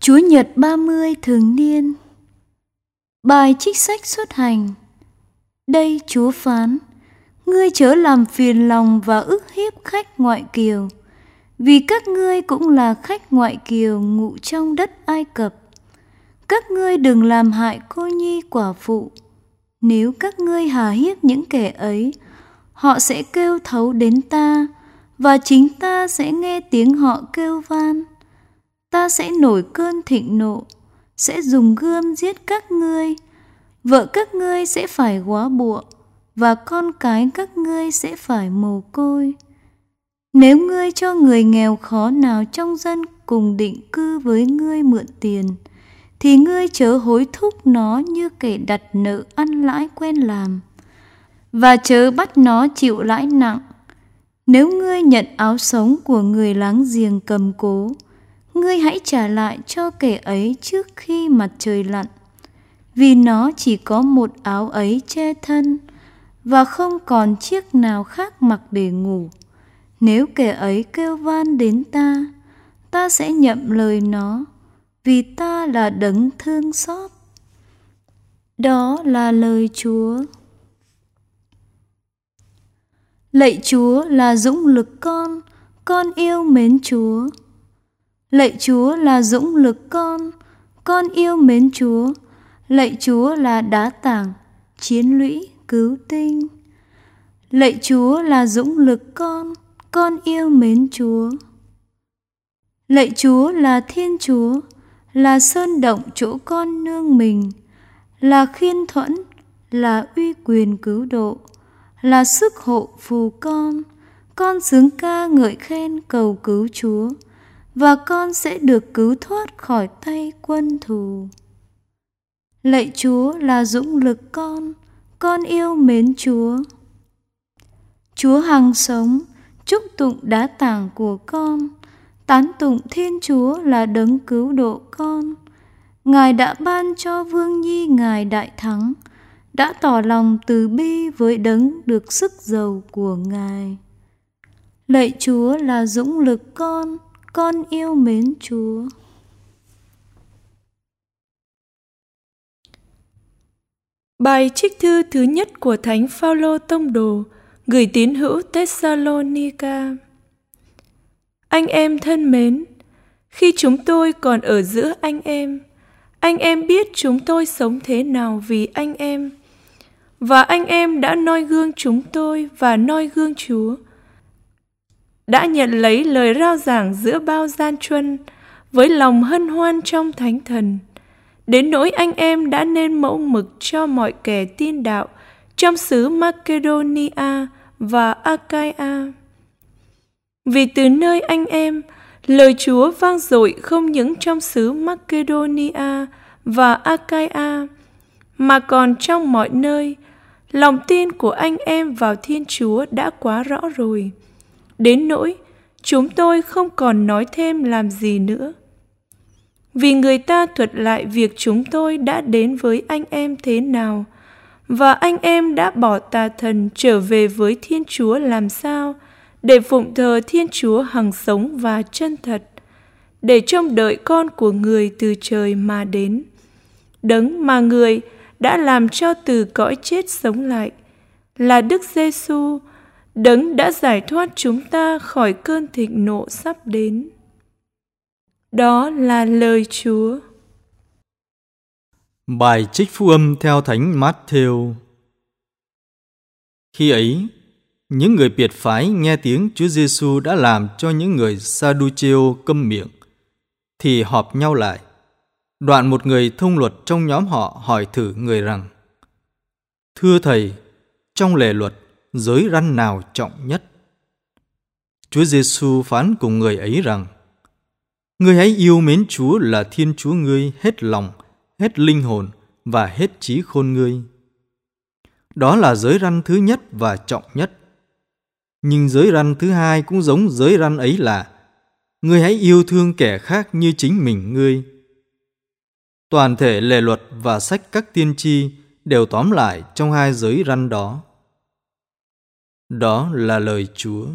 Chúa Nhật 30 thường niên. Bài trích sách xuất hành. Đây Chúa phán, Ngươi chớ làm phiền lòng và ức hiếp khách ngoại kiều, Vì các ngươi cũng là khách ngoại kiều ngụ trong đất Ai Cập. Các ngươi đừng làm hại cô nhi quả phụ. Nếu các ngươi hà hiếp những kẻ ấy, Họ sẽ kêu thấu đến ta Và chính ta sẽ nghe tiếng họ kêu van ta sẽ nổi cơn thịnh nộ, sẽ dùng gươm giết các ngươi. Vợ các ngươi sẽ phải góa bụa, và con cái các ngươi sẽ phải mồ côi. Nếu ngươi cho người nghèo khó nào trong dân cùng định cư với ngươi mượn tiền, thì ngươi chớ hối thúc nó như kẻ đặt nợ ăn lãi quen làm, và chớ bắt nó chịu lãi nặng. Nếu ngươi nhận áo sống của người láng giềng cầm cố, ngươi hãy trả lại cho kẻ ấy trước khi mặt trời lặn, vì nó chỉ có một áo ấy che thân và không còn chiếc nào khác mặc để ngủ. Nếu kẻ ấy kêu van đến ta ta sẽ nhậm lời nó, vì ta là đấng thương xót. Đó là lời chúa. Lạy chúa là dũng lực con con yêu mến chúa. Lạy Chúa là dũng lực con, con yêu mến Chúa. Lạy Chúa là đá tảng, chiến lũy, cứu tinh. Lạy Chúa là dũng lực con, con yêu mến Chúa. Lạy Chúa là Thiên Chúa, là sơn động chỗ con nương mình, là khiên thuẫn, là uy quyền cứu độ, là sức hộ phù con. Con sướng ca ngợi khen cầu cứu Chúa và con sẽ được cứu thoát khỏi tay quân thù. Lạy Chúa là dũng lực con, con yêu mến Chúa. Chúa hằng sống, chúc tụng đá tảng của con, tán tụng Thiên Chúa là đấng cứu độ con. Ngài đã ban cho Vương Nhi Ngài đại thắng, đã tỏ lòng từ bi với đấng được sức giàu của Ngài. Lạy Chúa là dũng lực con, con yêu mến Chúa. Bài trích thư thứ nhất của Thánh Phaolô tông đồ gửi tín hữu Thessalonica. Anh em thân mến, khi chúng tôi còn ở giữa anh em, anh em biết chúng tôi sống thế nào vì anh em. Và anh em đã noi gương chúng tôi và noi gương Chúa đã nhận lấy lời rao giảng giữa bao gian truân với lòng hân hoan trong thánh thần. Đến nỗi anh em đã nên mẫu mực cho mọi kẻ tin đạo trong xứ Macedonia và Achaia. Vì từ nơi anh em, lời Chúa vang dội không những trong xứ Macedonia và Achaia, mà còn trong mọi nơi, lòng tin của anh em vào Thiên Chúa đã quá rõ rồi đến nỗi chúng tôi không còn nói thêm làm gì nữa. Vì người ta thuật lại việc chúng tôi đã đến với anh em thế nào, và anh em đã bỏ tà thần trở về với thiên chúa làm sao để phụng thờ thiên chúa hằng sống và chân thật, để trông đợi con của người từ trời mà đến. Đấng mà người đã làm cho từ cõi chết sống lại là đức giêsu Đấng đã giải thoát chúng ta khỏi cơn thịnh nộ sắp đến. Đó là lời Chúa. Bài trích phu âm theo Thánh Matthew. Khi ấy, những người biệt phái nghe tiếng Chúa Giêsu đã làm cho những người Saduceo câm miệng, thì họp nhau lại. Đoạn một người thông luật trong nhóm họ hỏi thử người rằng: Thưa thầy, trong lề luật giới răn nào trọng nhất. Chúa Giêsu phán cùng người ấy rằng: Ngươi hãy yêu mến Chúa là Thiên Chúa ngươi hết lòng, hết linh hồn và hết trí khôn ngươi. Đó là giới răn thứ nhất và trọng nhất. Nhưng giới răn thứ hai cũng giống giới răn ấy là Ngươi hãy yêu thương kẻ khác như chính mình ngươi. Toàn thể lề luật và sách các tiên tri đều tóm lại trong hai giới răn đó. Đó là lời Chúa.